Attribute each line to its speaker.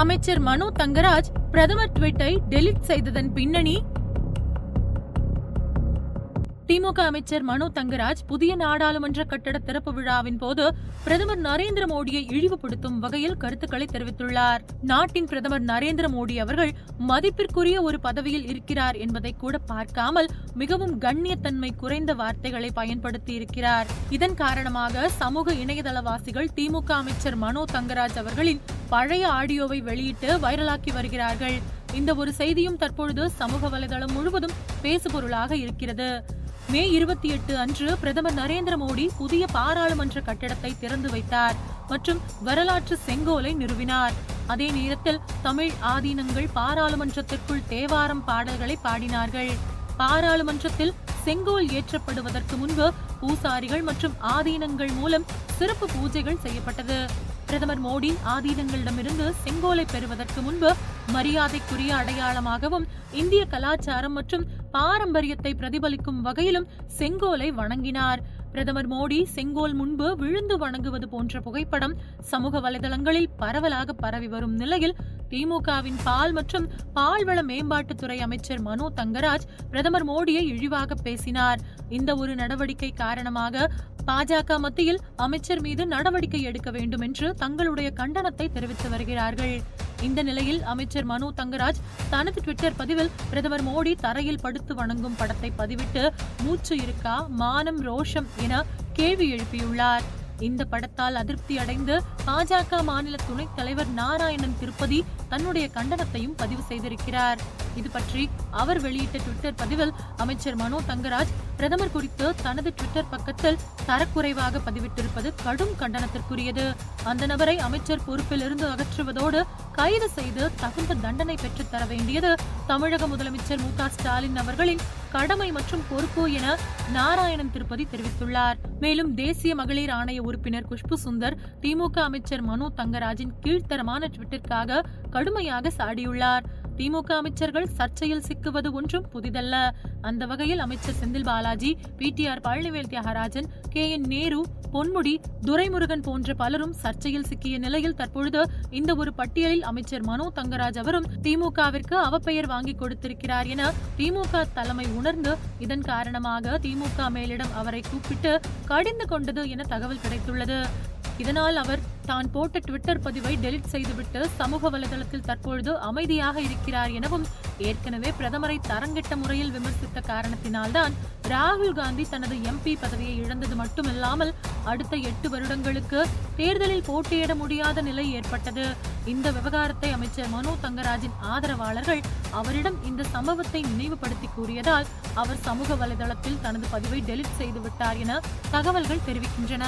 Speaker 1: அமைச்சர் மனோ தங்கராஜ் பிரதமர் ட்வீட்டை டெலீட் செய்ததன் பின்னணி. திமுக அமைச்சர் மனோ தங்கராஜ் புதிய நாடாளுமன்ற கட்டட திறப்பு விழாவின் போது பிரதமர் நரேந்திர மோடியை இழிவுபடுத்தும் வகையில் கருத்துக்களை தெரிவித்துள்ளார். நாட்டின் பிரதமர் நரேந்திர மோடி அவர்கள் மதிப்பிற்குரிய ஒரு பதவியில் இருக்கிறார் என்பதை கூட பார்க்காமல் மிகவும் கண்ணியத்தன்மை குறைந்த வார்த்தைகளை பயன்படுத்தி இருக்கிறார் இதன் காரணமாக சமூக இணையதளவாசிகள் திமுக அமைச்சர் மனோ தங்கராஜ் அவர்களின் பழைய ஆடியோவை வெளியிட்டு வைரலாக்கி வருகிறார்கள். இந்த ஒரு செய்தியும் தற்பொழுது சமூக வலைதளம் முழுவதும் பேசுபொருளாக இருக்கிறது. மே இருபத்தி எட்டு அன்று பிரதமர் நரேந்திர மோடி புதிய பாராளுமன்ற கட்டடத்தை திறந்து வைத்தார் மற்றும் வரலாற்று செங்கோலை நிறுவினார். அதே நேரத்தில் தமிழ் ஆதீனங்கள் பாராளுமன்றத்திற்குள் தேவாரம் பாடல்களை பாடினார்கள். பாராளுமன்றத்தில் செங்கோல் ஏற்றப்படுவதற்கு முன்பு பூசாரிகள் மற்றும் ஆதீனங்கள் மூலம் சிறப்பு பூஜைகள் செய்யப்பட்டது. பிரதமர் மோடி ஆதீனங்களிடமிருந்து செங்கோலை பெறுவதற்கு முன்பு மரியாதைக்குரிய அடையாளமாகவும் இந்திய கலாச்சாரம் மற்றும் பாரம்பரியத்தை பிரதிபலிக்கும் வகையிலும் செங்கோலை வணங்கினார். பிரதமர் மோடி செங்கோல் முன்பு விழுந்து வணங்குவது போன்ற புகைப்படம் சமூக வலைதளங்களில் பரவலாக பரவி வரும் நிலையில் திமுகவின் பால் மற்றும் பால்வள மேம்பாட்டுத்துறை அமைச்சர் மனோ தங்கராஜ் பிரதமர் மோடியை இழிவாக பேசினார். இந்த ஒரு நடவடிக்கை காரணமாக பாஜக மத்தியில் அமைச்சர் மீது நடவடிக்கை எடுக்க வேண்டும் என்று தங்களுடைய கண்டனத்தை தெரிவித்து வருகிறார்கள். இந்த நிலையில் அமைச்சர் மனோ தங்கராஜ் தனது ட்விட்டர் பதிவில் பிரதமர் மோடி தரையில் படுத்து வணங்கும் படத்தை பதிவிட்டு மூச்சு இருக்கா மானம் ரோஷம் என கேள்வி எழுப்பியுள்ளார். இந்த படத்தால் அதிருப்தி அடைந்து பாஜக மாநில துணைத் தலைவர் நாராயணன் திருப்பதி தன்னுடைய கண்டனத்தையும் பதிவு செய்திருக்கிறார். இது பற்றி அவர் வெளியிட்ட ட்விட்டர் பதிவில் அமைச்சர் மனோ தங்கராஜ் பிரதமர் குறித்து தனது ட்விட்டர் பக்கத்தில் தரக்குறைவாக பதிவிட்டிருப்பது கடும் கண்டனத்திற்குரியது. அந்த நபரை அமைச்சர் பொறுப்பில் இருந்து அகற்றுவதோடு கைது செய்து தகுந்த தண்டனை பெற்றுத்தர வேண்டியது தமிழக முதலமைச்சர் மு ஸ்டாலின் அவர்களின் கடமை மற்றும் பொறுப்பு என நாராயணன் திருப்பதி தெரிவித்துள்ளார். மேலும் தேசிய மகளிர் ஆணைய உறுப்பினர் குஷ்பு சுந்தர் திமுக அமைச்சர் மனோ தங்கராஜின் கீழ்த்தரமான ட்விட்டிற்காக கடுமையாக சாடியுள்ளார். திமுக அமைச்சர்கள் சர்ச்சையில் சிக்குவது ஒன்றும் புதிதல்ல. அந்த வகையில் அமைச்சர் Senthil Balaji PTR Palanivel Thiagarajan K N Nehru Ponmudi Duraimurugan போன்ற பலரும் சர்ச்சையில் சிக்கிய நிலையில் தற்பொழுது இந்த ஒரு பட்டியலில் அமைச்சர் மனோ தங்கராஜ் அவரும் திமுகவிற்கு அவப்பெயர் வாங்கி கொடுத்திருக்கிறார் என திமுக தலைமை உணர்ந்து இதன் காரணமாக திமுக மேலிடம் அவரை கூப்பிட்டு கடிந்து கொண்டது என தகவல் கிடைத்துள்ளது. இதனால் அவர் தான் போட்ட ட்விட்டர் பதிவை டெலிட் செய்துவிட்டு சமூக வலைதளத்தில் தற்பொழுது அமைதியாக இருக்கிறார் எனவும் ஏற்கனவே பிரதமரை தரங்கெட்ட முறையில் விமர்சித்த காரணத்தினால்தான் ராகுல் காந்தி தனது எம்பி பதவியை இழந்தது மட்டுமில்லாமல் அடுத்த எட்டு வருடங்களுக்கு தேர்தலில் போட்டியிட முடியாத நிலை ஏற்பட்டது. இந்த விவகாரத்தை அமைச்சர் மனோ தங்கராஜின் ஆதரவாளர்கள் அவரிடம் இந்த சம்பவத்தை நினைவுபடுத்தி கூறியதால் அவர் சமூக வலைதளத்தில் தனது பதிவை டெலிட் செய்துவிட்டார் என தகவல்கள் தெரிவிக்கின்றன.